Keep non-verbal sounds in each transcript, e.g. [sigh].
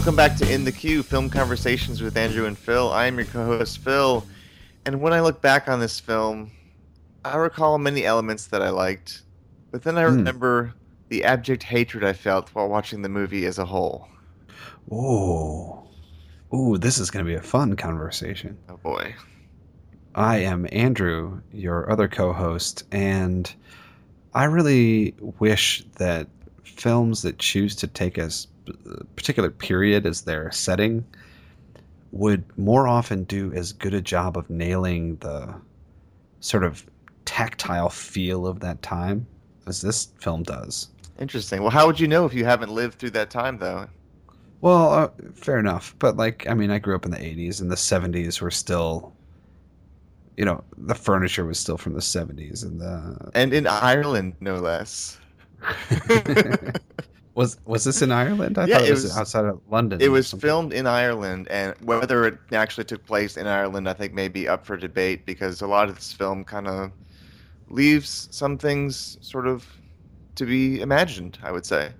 Welcome back to In the Queue, Film Conversations with Andrew and Phil. I am your co-host Phil, and when I look back on this film, I recall many elements that I liked, but then I Hmm. remember the abject hatred I felt while watching the movie as a whole. Ooh. Ooh, this is going to be a fun conversation. Oh boy. I am Andrew, your other co host, and I really wish that films that choose to take a s- a particular period as their setting would more often do as good a job of nailing the sort of tactile feel of that time as this film does. Interesting. Well, how would you know if you haven't lived through that time, though? Well, uh, fair enough. But like, I mean, I grew up in the '80s, and the '70s were still, you know, the furniture was still from the '70s, and the And in Ireland, no less. [laughs] [laughs] was was this in Ireland? I Yeah, thought it it was, was- outside of London. It was filmed in Ireland, and whether it actually took place in Ireland, I think may be up for debate because a lot of this film kind of leaves some things sort of to be imagined, I would say.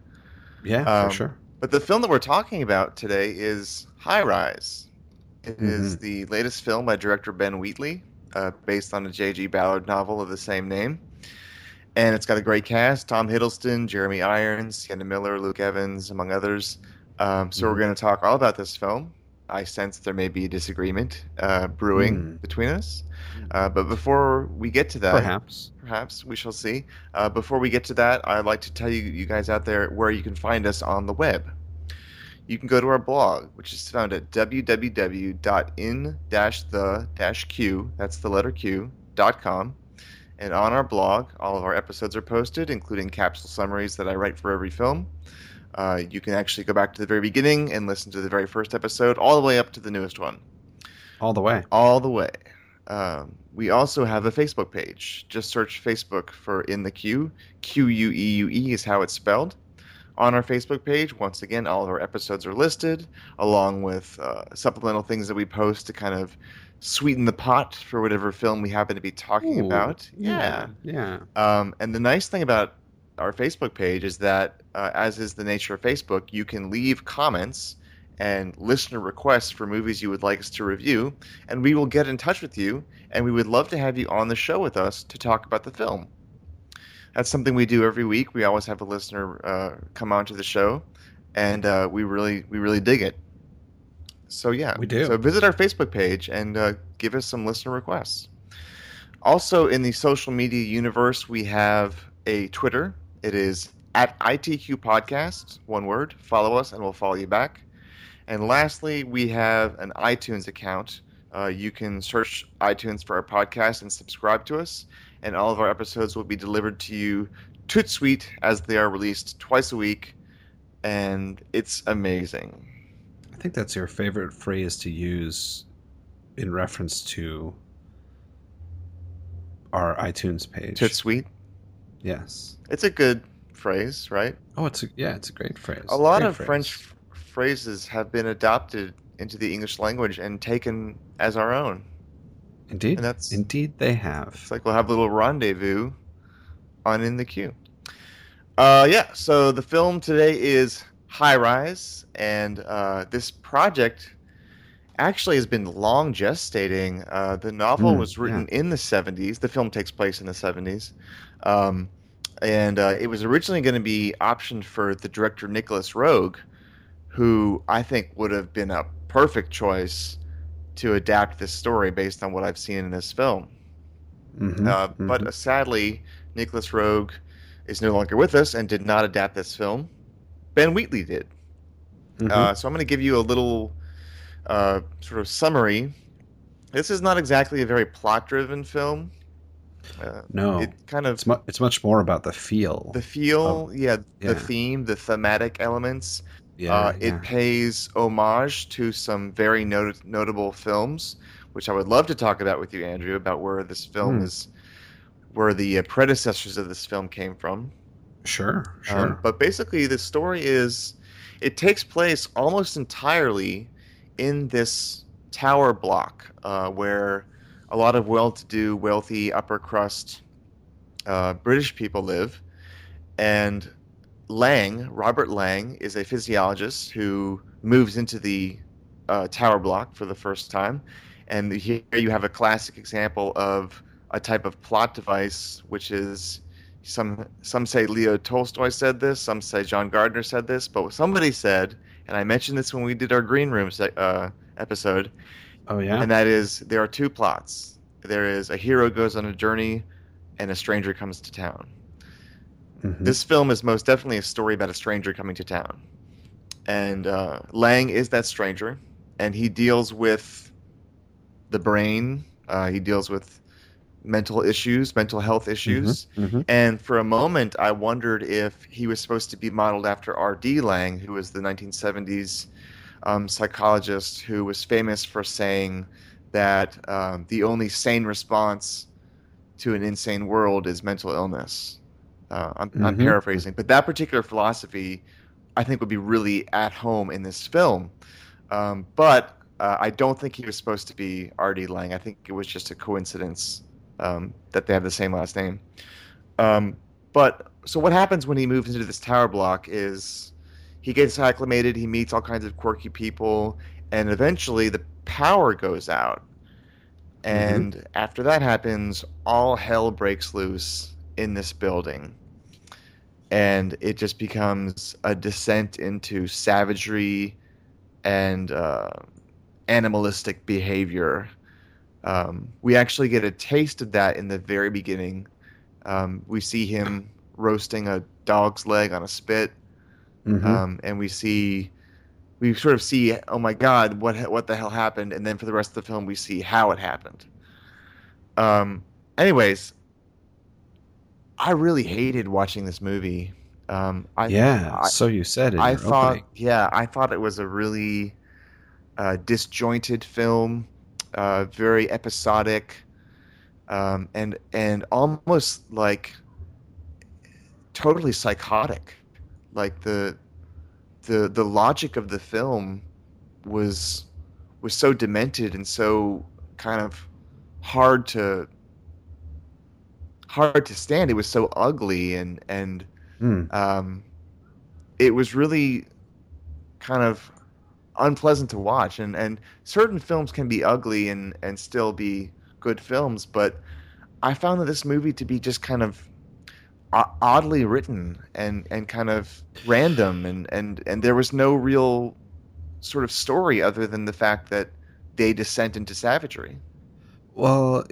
Yeah, um, for sure. But the film that we're talking about today is High Rise. It is Mm-hmm. the latest film by director Ben Wheatley, uh, based on a J.G. Ballard novel of the same name. And it's got a great cast Tom Hiddleston, Jeremy Irons, Sienna Miller, Luke Evans, among others. Um, so we're Mhm. going to talk all about this film. I sense there may be a disagreement uh, brewing Mm. between us. Uh, but before we get to that, Perhaps. perhaps we shall see. Uh, before we get to that, I'd like to tell you, you guys out there, where you can find us on the web. You can go to our blog, which is found at www.in-the-q, that's the letter Q, dot com. And on our blog, all of our episodes are posted, including capsule summaries that I write for every film. Uh, you can actually go back to the very beginning and listen to the very first episode, all the way up to the newest one All the way. all the way. Um, we also have a Facebook page. Just search Facebook for In the Queue. Q U E U E is how it's spelled. On our Facebook page, once again, all of our episodes are listed, along with uh, supplemental things that we post to kind of sweeten the pot for whatever film we happen to be talking Ooh, about. Yeah. Yeah. Um, and the nice thing about our Facebook page is that, uh, as is the nature of Facebook, you can leave comments and listener requests for movies you would like us to review, and we will get in touch with you, and we would love to have you on the show with us to talk about the film. That's something we do every week. We always have a listener uh, come onto the show, and uh, we really we really dig it. So yeah, We do. So visit our Facebook page and uh, give us some listener requests. Also, in the social media universe, we have a Twitter. It is at ITQ Podcast, one word. Follow us, and we'll follow you back. And lastly, we have an iTunes account. Uh, you can search iTunes for our podcast and subscribe to us, and all of our episodes will be delivered to you toot sweet as they are released twice a week, and it's amazing. I think that's your favorite phrase to use in reference to our iTunes page. Toot sweet. Yes. It's a good phrase, right? Oh, it's a yeah, it's a great phrase. A lot of phrase. French f- phrases have been adopted into the English language and taken as our own. Indeed. And that's Indeed, they have. it's like we'll have a little rendezvous on in the queue. Uh, yeah. So the film today is High Rise, and uh, this project actually has been long gestating. Uh, the novel Mm, was written in the '70s. The film takes place in the '70s. Um, and uh, it was originally going to be optioned for the director Nicolas Roeg, who I think would have been a perfect choice to adapt this story based on what I've seen in this film. Mhm, Uh, mhm. But uh, sadly, Nicolas Roeg is no longer with us and did not adapt this film. Ben Wheatley did. Mhm. Uh, so I'm going to give you a little uh, sort of summary. This is not exactly a very plot-driven film. Uh, no, It kind of it's mu- it's much more about the feel. the feel, yeah, yeah. the theme, the thematic elements. yeah, uh, yeah. It pays homage to some very not- notable films, which I would love to talk about with you, Andrew, about where this film Hmm. is, where the uh, predecessors of this film came from. Sure, sure. Um, but basically, the story is it takes place almost entirely in this tower block uh, where a lot of well to do, wealthy, upper crust uh, British people live. And Laing, Robert Laing, is a physiologist who moves into the uh, tower block for the first time. And here you have a classic example of a type of plot device, which is some some say Leo Tolstoy said this, some say John Gardner said this, but somebody said, and I mentioned this when we did our Green Room uh, episode. Oh yeah, and that is there are two plots. There is a hero goes on a journey, and a stranger comes to town. Mm-hmm. This film is most definitely a story about a stranger coming to town, and uh, Laing is that stranger, and he deals with the brain. Uh, he deals with mental issues, mental health issues. Mm-hmm, mm-hmm. And for a moment, I wondered if he was supposed to be modeled after R.D. Laing, who was the 1970s um, psychologist who was famous for saying that um, the only sane response to an insane world is mental illness. Uh, I'm, mm-hmm. I'm paraphrasing, but that particular philosophy, I think, would be really at home in this film. Um, but uh, I don't think he was supposed to be R.D. Laing. I think it was just a coincidence um, that they have the same last name. Um, but so what happens when he moves into this tower block is he gets acclimated, he meets all kinds of quirky people, and eventually the power goes out. And mm-hmm. after that happens, all hell breaks loose in this building. And it just becomes a descent into savagery and uh, animalistic behavior um, we actually get a taste of that in the very beginning. Um, we see him roasting a dog's leg on a spit, mm-hmm. um, and we see we sort of see, oh my god, what what the hell happened? And then for the rest of the film, we see how it happened. Um, anyways, I really hated watching this movie. Um, I, yeah, I, so you said it. I thought, opening. yeah, I thought it was a really uh, disjointed film uh, very episodic, um, and and almost like totally psychotic. Like the the the logic of the film was was so demented and so kind of hard to hard to stand. It was so ugly and and mm. um, it was really kind of unpleasant to watch. And and certain films can be ugly and and still be good films, but I found that this movie to be just kind of oddly written and and kind of random and and and there was no real sort of story other than the fact that they descend into savagery. Well,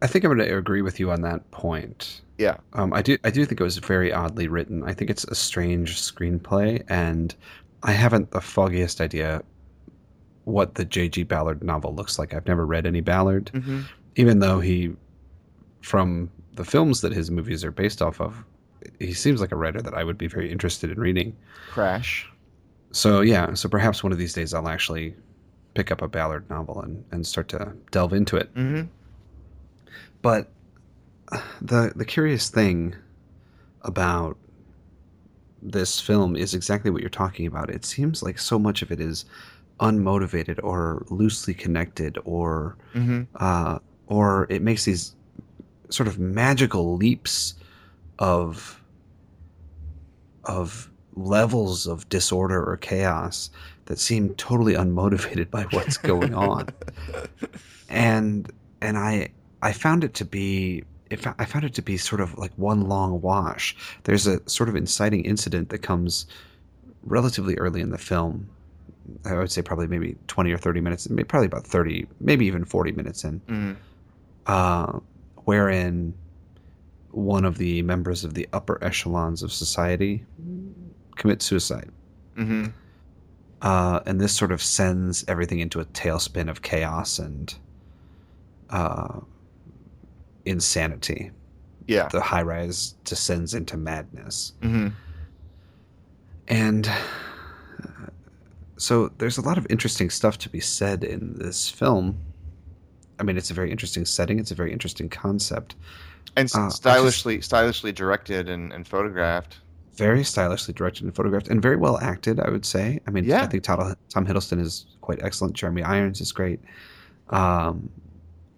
I think I'm going to agree with you on that point. Yeah, um, I do. I do think it was very oddly written. I think it's a strange screenplay, and I haven't the foggiest idea what the J.G. Ballard novel looks like. I've never read any Ballard, mm-hmm. even though he, from the films that his movies are based off of, he seems like a writer that I would be very interested in reading. Crash. So yeah, so perhaps one of these days I'll actually pick up a Ballard novel and, and start to delve into it. Mm-hmm. But the the curious thing about this film is exactly what you're talking about. It seems like so much of it is unmotivated or loosely connected, or mm-hmm. uh, or it makes these sort of magical leaps of of levels of disorder or chaos that seem totally unmotivated by what's going on. [laughs] and and I I found it to be it, I found it to be sort of like one long wash. There's a sort of inciting incident that comes relatively early in the film. I would say probably maybe 20 or 30 minutes, maybe probably about 30, maybe even 40 minutes in, mm. uh, wherein one of the members of the upper echelons of society commits suicide. Mm-hmm. Uh, and this sort of sends everything into a tailspin of chaos and uh, insanity. Yeah. The high rise descends into madness. Mm-hmm. And uh, so there's a lot of interesting stuff to be said in this film. I mean, it's a very interesting setting. It's a very interesting concept, and uh, stylishly, just, stylishly directed and, and, photographed. Very stylishly directed and photographed, and very well acted. I would say. I mean, yeah. I think Tom, Tom Hiddleston is quite excellent. Jeremy Irons is great. Um,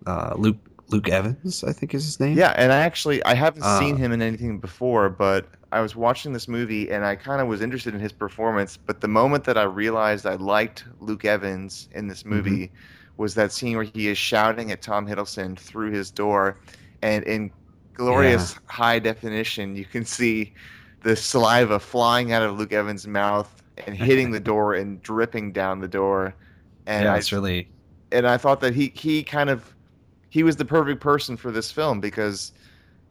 uh, Luke Luke Evans, I think is his name. Yeah, and I actually I haven't uh, seen him in anything before, but I was watching this movie and I kind of was interested in his performance, but the moment that I realized I liked Luke Evans in this movie was that scene where he is shouting at Tom Hiddleston through his door, and in glorious high definition, you can see the saliva flying out of Luke Evans' mouth and hitting the door and dripping down the door. And yeah, I it's really and I thought that he he kind of he was the perfect person for this film because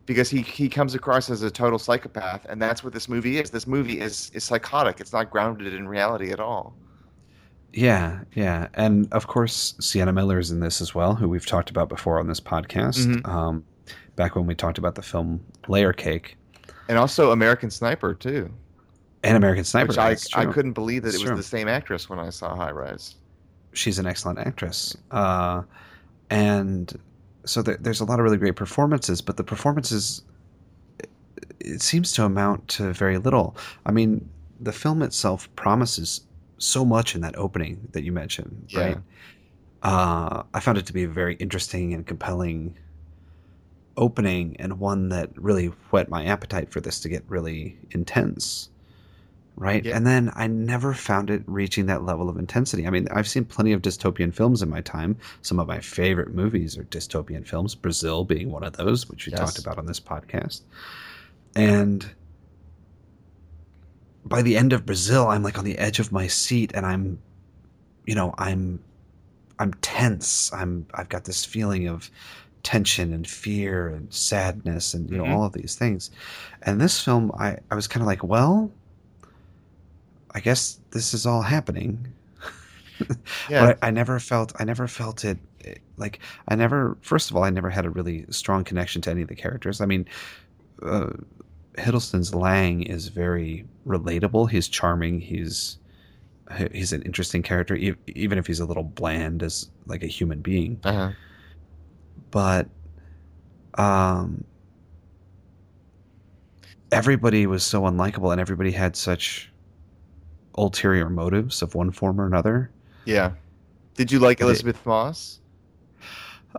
because he he comes across as a total psychopath and that's what this movie is. This movie is is psychotic. It's not grounded in reality at all. Yeah, yeah, and of course Sienna Miller is in this as well, who we've talked about before on this podcast. Mhm. Um, back when we talked about the film Layer Cake And also American Sniper too, and American Sniper. which I I couldn't believe that it was true. the same actress when I saw High Rise. She's an excellent actress, uh, and so there, there's a lot of really great performances, but the performances it, seems to amount to very little. I mean, the film itself promises so much in that opening that you mentioned, Yeah. right? Uh, I found it to be a very interesting and compelling opening, and one that really whet my appetite for this to get really intense. Right. Yeah. And then I never found it reaching that level of intensity. I mean, I've seen plenty of dystopian films in my time. Some of my favorite movies are dystopian films, Brazil being one of those, which we Yes. talked about on this podcast. And by the end of Brazil, I'm like on the edge of my seat and I'm you know, I'm I'm tense. I'm I've got this feeling of tension and fear and sadness and you know Mhm. all of these things. And this film I I was kind of like, well, I guess this is all happening. [laughs] Yeah, But I, I never felt I never felt it it- like I never first of all I never had a really strong connection to any of the characters. I mean, uh, Hiddleston's Laing is very relatable. He's charming. He's he's an interesting character, e- even if he's a little bland as like a human being. uh-huh. But um, everybody was so unlikable, and everybody had such ulterior motives of one form or another. yeah. Did you like Elisabeth Moss?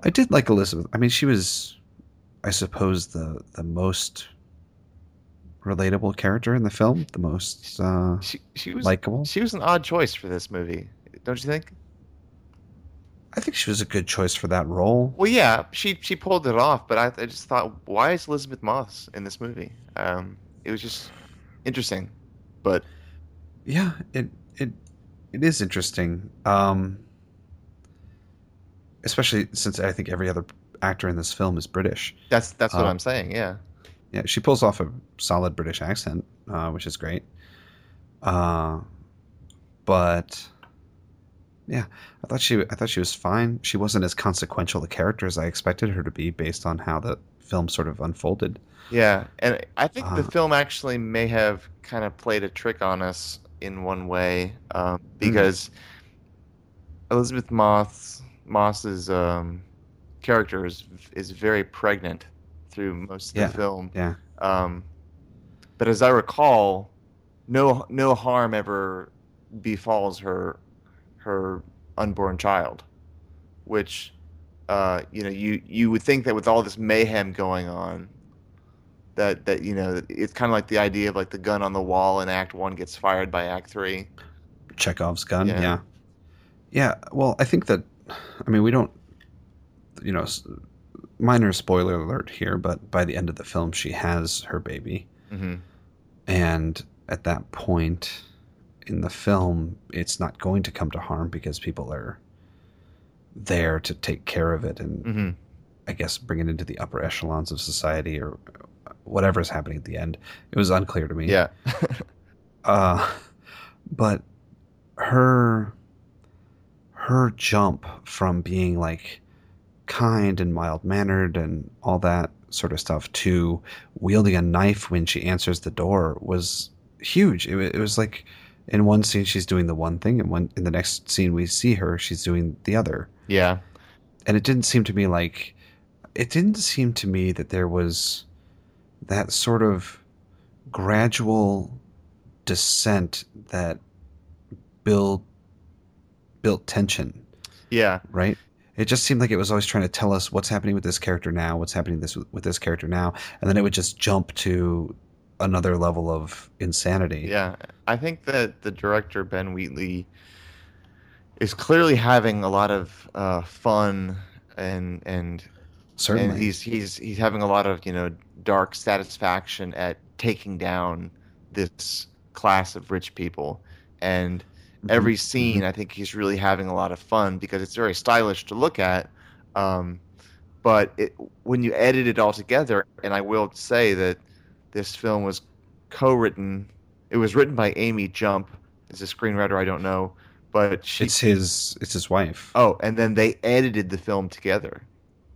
I did like Elisabeth. I mean, she was, I suppose, the the most relatable character in the film, the most uh, She she was likable. she was an odd choice for this movie, don't you think? I think she was a good choice for that role. Well, yeah, she she pulled it off, but I, I just thought, why is Elisabeth Moss in this movie? Um, it was just interesting, but Yeah, it it it is interesting. Um, especially since I think every other actor in this film is British. that's that's what Uh, I'm saying. Yeah, Yeah, she pulls off a solid British accent, uh, which is great. Uh, but yeah, I thought she I thought she was fine. She wasn't as consequential a character as I expected her to be based on how the film sort of unfolded. yeah, and I think the Uh, film actually may have kind of played a trick on us in one way um, because Elisabeth Moss Moss's um, character is is very pregnant through most of Yeah. the film. Yeah. Um, but as I recall, no no harm ever befalls her her unborn child, which uh, you know you you would think that with all this mayhem going on, that that you know it's kind of like the idea of like the gun on the wall in Act One gets fired by Act Three. Chekhov's gun. Yeah. Yeah. yeah. Well, I think that, I mean, we don't, you know, minor spoiler alert here, but by the end of the film, she has her baby. hmm And at that point in the film, it's not going to come to harm because people are there to take care of it and hmm I guess bring it into the upper echelons of society or whatever is happening at the end. It was unclear to me. Yeah. [laughs] Uh, but her her jump from being like kind and mild mannered and all that sort of stuff to wielding a knife when she answers the door was huge. It, it was like in one scene she's doing the one thing, and one in the next scene we see her she's doing the other. yeah. And it didn't seem to me like it didn't seem to me that there was that sort of gradual descent that build built tension, Yeah. right? It just seemed like it was always trying to tell us what's happening with this character now, what's happening this with this character now, and then it would just jump to another level of insanity. Yeah, I think that the director Ben Wheatley is clearly having a lot of uh, fun and and certainly. And he's he's he's having a lot of you know dark satisfaction at taking down this class of rich people. And Mhm, every scene i think he's really having a lot of fun because it's very stylish to look at. Um, but it, when you edit it all together and i will say that this film was co-written it was written by amy jump. As a screenwriter i don't know but she It's his it's his wife. oh and then they edited the film together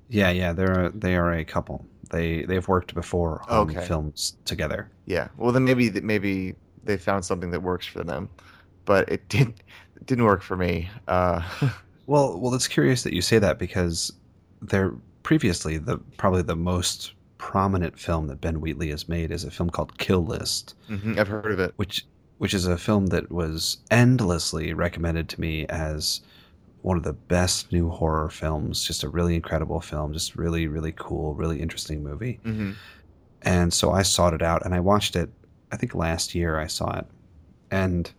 Yeah, yeah, they're a, they are a couple. They they've worked before on Okay. films together. Yeah. Well, then maybe maybe they found something that works for them, but it [laughs] did it didn't work for me. Uh, [laughs] Well, well, it's curious that you say that because they're previously the probably the most prominent film that Ben Wheatley has made is a film called Kill List, mhm, I've heard of it. which which is a film that was endlessly recommended to me as one of the best new horror films. Just a really incredible film, just really really cool, really interesting movie. hmm and so I sought it out and I watched it. I think last year I saw it, and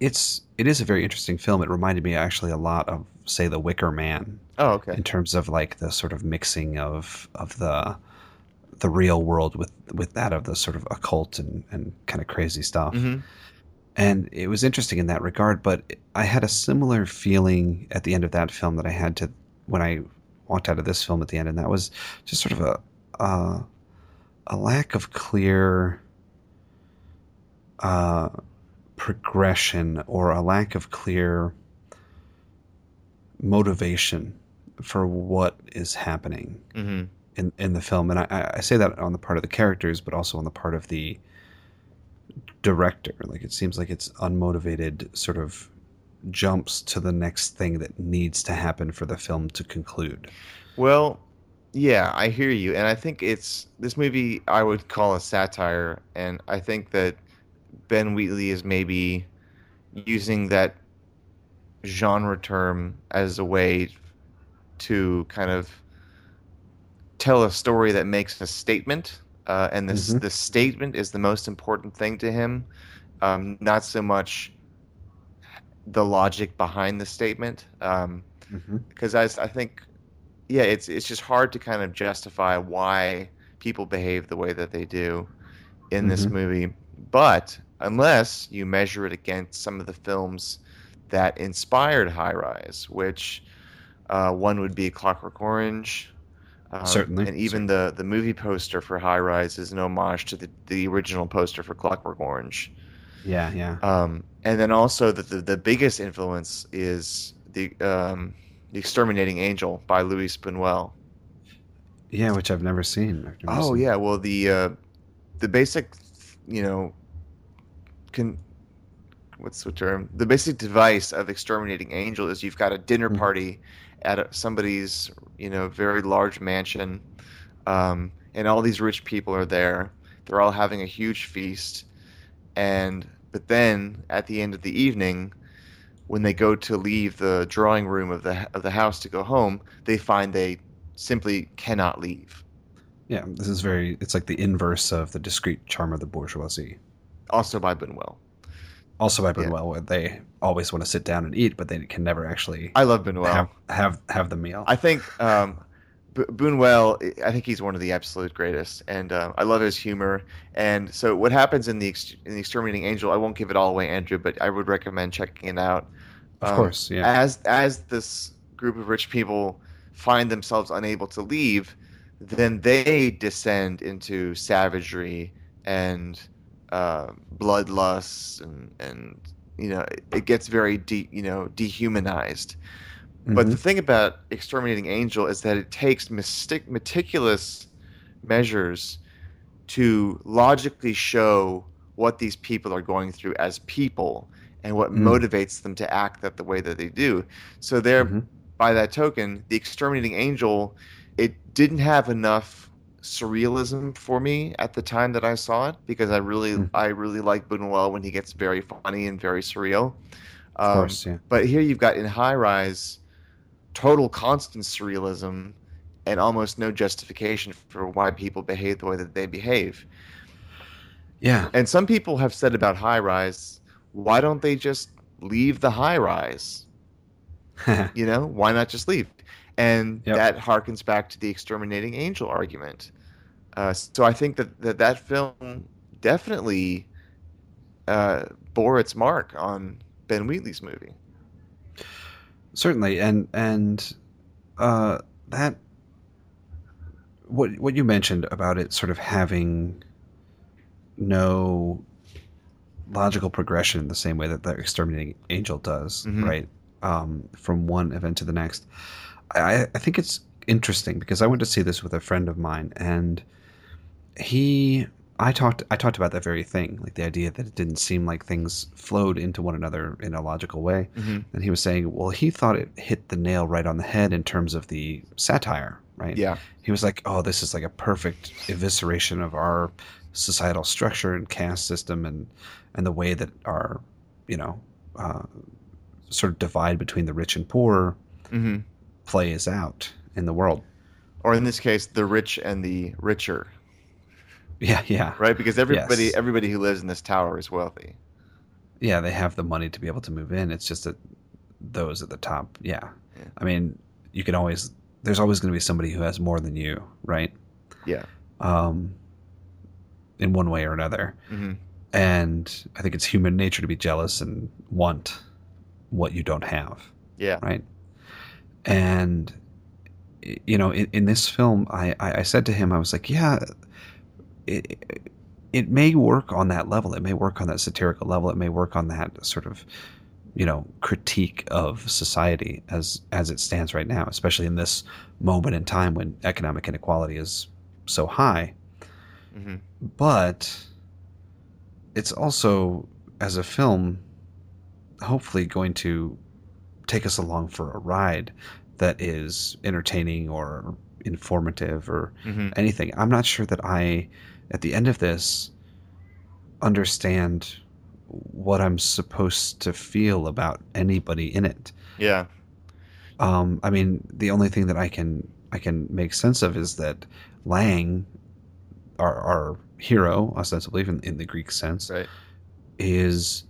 it's it is a very interesting film. It reminded me actually a lot of say The Wicker Man Oh, okay. in terms of like the sort of mixing of of the the real world with with that of the sort of occult and and kind of crazy stuff. hmm And it was interesting in that regard, but I had a similar feeling at the end of that film that I had to when I walked out of this film at the end, and that was just sort of a a, a lack of clear uh, progression or a lack of clear motivation for what is happening hmm in in the film, and I, I say that on the part of the characters, but also on the part of the director. Like it seems like it's unmotivated, sort of jumps to the next thing that needs to happen for the film to conclude. Well, yeah, I hear you, and I think it's this movie I would call a satire, and I think that Ben Wheatley is maybe using that genre term as a way to kind of tell a story that makes a statement, uh, and this Mhm. the statement is the most important thing to him, um, not so much the logic behind the statement. Um, Mm-hmm. because I, I think yeah it's it's just hard to kind of justify why people behave the way that they do in this Mhm. movie but unless you measure it against some of the films that inspired high rise which uh, one would be clockwork orange um, Certainly, and even the the movie poster for high rise is an homage to the, the original poster for clockwork orange Yeah, yeah. um, and then also the, the the biggest influence is the um, the Exterminating Angel by Luis Buñuel. Yeah, which I've never seen. I've never Oh seen. yeah, well the uh, the basic, you know, can what's the term? The basic device of Exterminating Angel is you've got a dinner Mhm. party at a, somebody's you know very large mansion, um, and all these rich people are there. They're all having a huge feast, and but then at the end of the evening, when they go to leave the drawing room of the of the house to go home, they find they simply cannot leave. Yeah, this is very. It's like the inverse of the discreet charm of the bourgeoisie. Also by Buñuel. Also by Yeah. Buñuel, where they always want to sit down and eat, but they can never actually I love Buñuel. have, have have the meal. I think um, B- Buñuel. I think he's one of the absolute greatest, and uh, I love his humor. And so, what happens in the ex- in the Exterminating Angel? I won't give it all away, Andrew, but I would recommend checking it out. of um, course, yeah. As as this group of rich people find themselves unable to leave, then they descend into savagery and uh, bloodlust, and and you know it, it gets very de- you know dehumanized. But Mhm. the thing about Exterminating Angel is that it takes mystic, meticulous measures to logically show what these people are going through as people and what Mm. motivates them to act that the way that they do. So there, Mhm. by that token, the Exterminating Angel, it didn't have enough surrealism for me at the time that I saw it because I really, Mm. I really like Buñuel when he gets very funny and very surreal. of Um, course, yeah. but here you've got in high rise, total constant surrealism, and almost no justification for why people behave the way that they behave. Yeah. And some people have said about high rise, why don't they just leave the high rise? [laughs] you know, why not just leave? And Yep. that harkens back to the exterminating angel argument. Uh, so I think that that, that film definitely uh, bore its mark on Ben Wheatley's movie. Certainly, and and uh, that what what you mentioned about it sort of having no logical progression in the same way that the exterminating angel does, Mhm. right? Um, from one event to the next. I, I think it's interesting because I went to see this with a friend of mine, and he I talked I talked about that very thing, like the idea that it didn't seem like things flowed into one another in a logical way. Mm-hmm. And he was saying, well, he thought it hit the nail right on the head in terms of the satire, right? Yeah. He was like, oh, this is like a perfect evisceration of our societal structure and caste system and, and the way that our, you know, uh, sort of divide between the rich and poor Mm-hmm. Plays out in the world. Or in this case, the rich and the richer, Yeah, yeah. right? Because everybody Yes. everybody who lives in this tower is wealthy. Yeah, they have the money to be able to move in. It's just that those at the top, yeah. Yeah. I mean, you can always, there's always going to be somebody who has more than you, right? Yeah. um, in one way or another. Mm-hmm. And I think it's human nature to be jealous and want what you don't have, Yeah. right? And you know, in, in this film, I, I, said to him, I was like, yeah, it, it may work on that level. It may work on that satirical level. It may work on that sort of, you know, critique of society as as it stands right now, especially in this moment in time when economic inequality is so high Mm-hmm. but it's also as a film hopefully going to take us along for a ride that is entertaining or informative or Mm-hmm. anything i'm not sure that i at the end of this understand what i'm supposed to feel about anybody in it Yeah. um, I mean, the only thing that I can I can make sense of is that Laing, our, our hero, ostensibly in, in the Greek sense, Right. is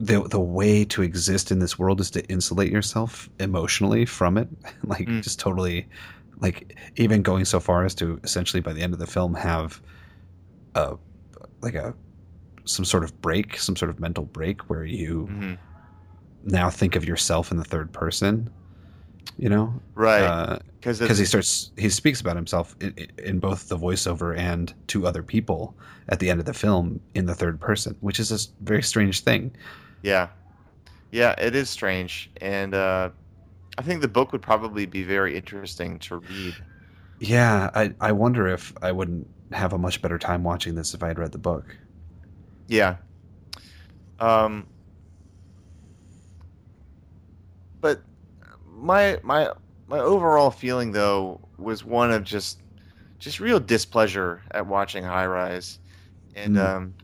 the the way to exist in this world is to insulate yourself emotionally from it, [laughs] like Mm. just totally, like even going so far as to essentially by the end of the film have a like a some sort of break, some sort of mental break where you Mm-hmm. now think of yourself in the third person you know Right. Because because he starts he speaks about himself in, in both the voiceover and to other people at the end of the film in the third person which is a very strange thing Yeah. Yeah, it is strange. And uh, I think the book would probably be very interesting to read. yeah i i wonder if i wouldn't have a much better time watching this if i had read the book Yeah. Um, but my my my overall feeling though was one of just just real displeasure at watching High Rise, and Mm. um,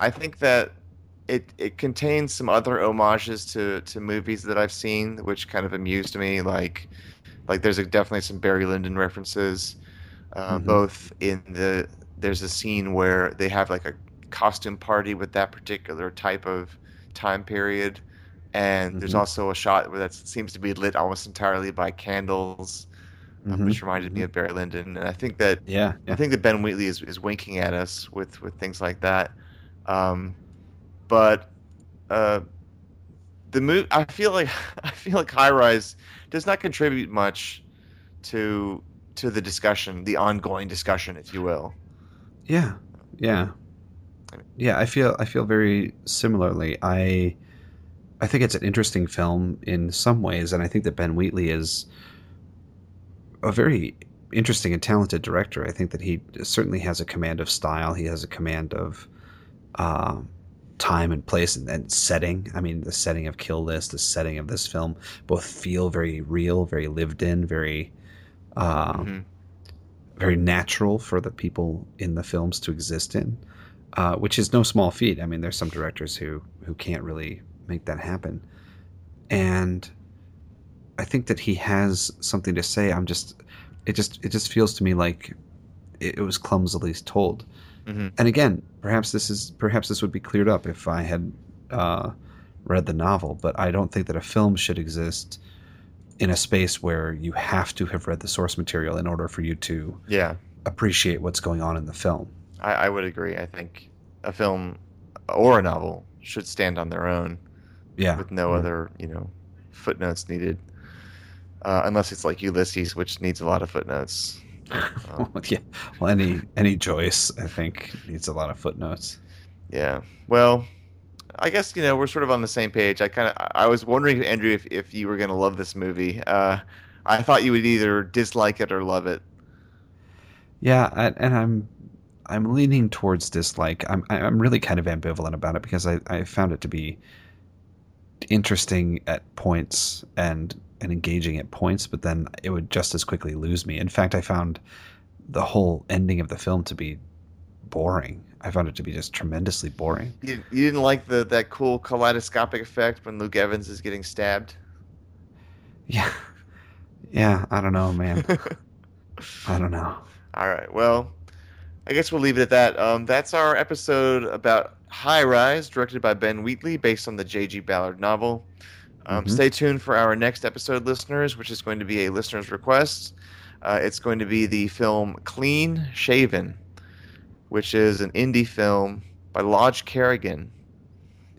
I think that it it contains some other homages to to movies that I've seen, which kind of amused me. Like like there's a, definitely some Barry Lyndon references, uh, Mhm. both in the there's a scene where they have like a costume party with that particular type of time period and there's Mhm. also a shot where that seems to be lit almost entirely by candles uh, Mhm. which reminded me of Barry Lyndon and I think that yeah I think that Ben Wheatley is, is winking at us with with things like that um, but uh, the move I feel like [laughs] I feel like High Rise does not contribute much to to the discussion the ongoing discussion if you will Yeah, yeah, yeah. I feel I feel very similarly. I I think it's an interesting film in some ways, and I think that Ben Wheatley is a very interesting and talented director. I think that he certainly has a command of style. He has a command of uh, time and place and, and setting. I mean, the setting of Kill List, the setting of this film, both feel very real, very lived in, very. Uh, Mhm. very natural for the people in the films to exist in, uh, which is no small feat. I mean, there's some directors who who can't really make that happen, and I think that he has something to say. I'm just it just it just feels to me like it, it was clumsily told. Mhm. And again, perhaps this is perhaps this would be cleared up if I had uh, read the novel. But I don't think that a film should exist in a space where you have to have read the source material in order for you to Yeah, appreciate what's going on in the film. I, I would agree. I think a film or a novel should stand on their own Yeah. with no other, you know, footnotes needed. Uh, unless it's like Ulysses, which needs a lot of footnotes. [laughs] Um, yeah. Well, any any Joyce, I think, needs a lot of footnotes. Yeah. Well, I guess you know we're sort of on the same page. I kind of I was wondering, Andrew, if, if you were going to love this movie. Uh, I thought you would either dislike it or love it. Yeah, I, and I'm I'm leaning towards dislike. I'm I'm really kind of ambivalent about it because I, I found it to be interesting at points and and engaging at points, but then it would just as quickly lose me. In fact, I found the whole ending of the film to be boring. I found it to be just tremendously boring. You, you didn't like the that cool kaleidoscopic effect when Luke Evans is getting stabbed. [laughs] Yeah. Yeah, I don't know, man. [laughs] I don't know. All right. Well, I guess we'll leave it at that. Um, that's our episode about High Rise, directed by Ben Wheatley, based on the J.G. Ballard novel. Um, Mhm. Stay tuned for our next episode, listeners, which is going to be a listener's request. Uh, it's going to be the film Clean Shaven, which is an indie film by Lodge Kerrigan,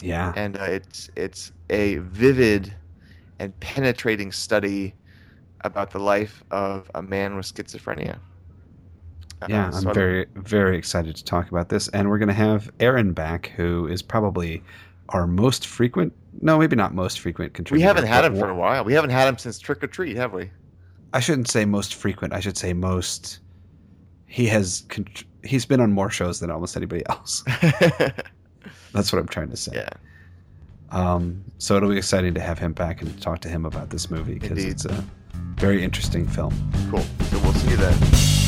Yeah. and uh, it's it's a vivid and penetrating study about the life of a man with schizophrenia. Uh, Yeah, so I'm very, very excited to talk about this. And we're going to have Aaron back, who is probably our most frequent, no, maybe not most frequent contributor. We haven't had him for a while. We haven't had him since Trick or Treat, have we? I shouldn't say most frequent. I should say most. He has, he's been on more shows than almost anybody else. [laughs] That's what I'm trying to say. yeah. Um, so it'll be exciting to have him back and talk to him about this movie because it's a very interesting film. Cool. So we'll see you then.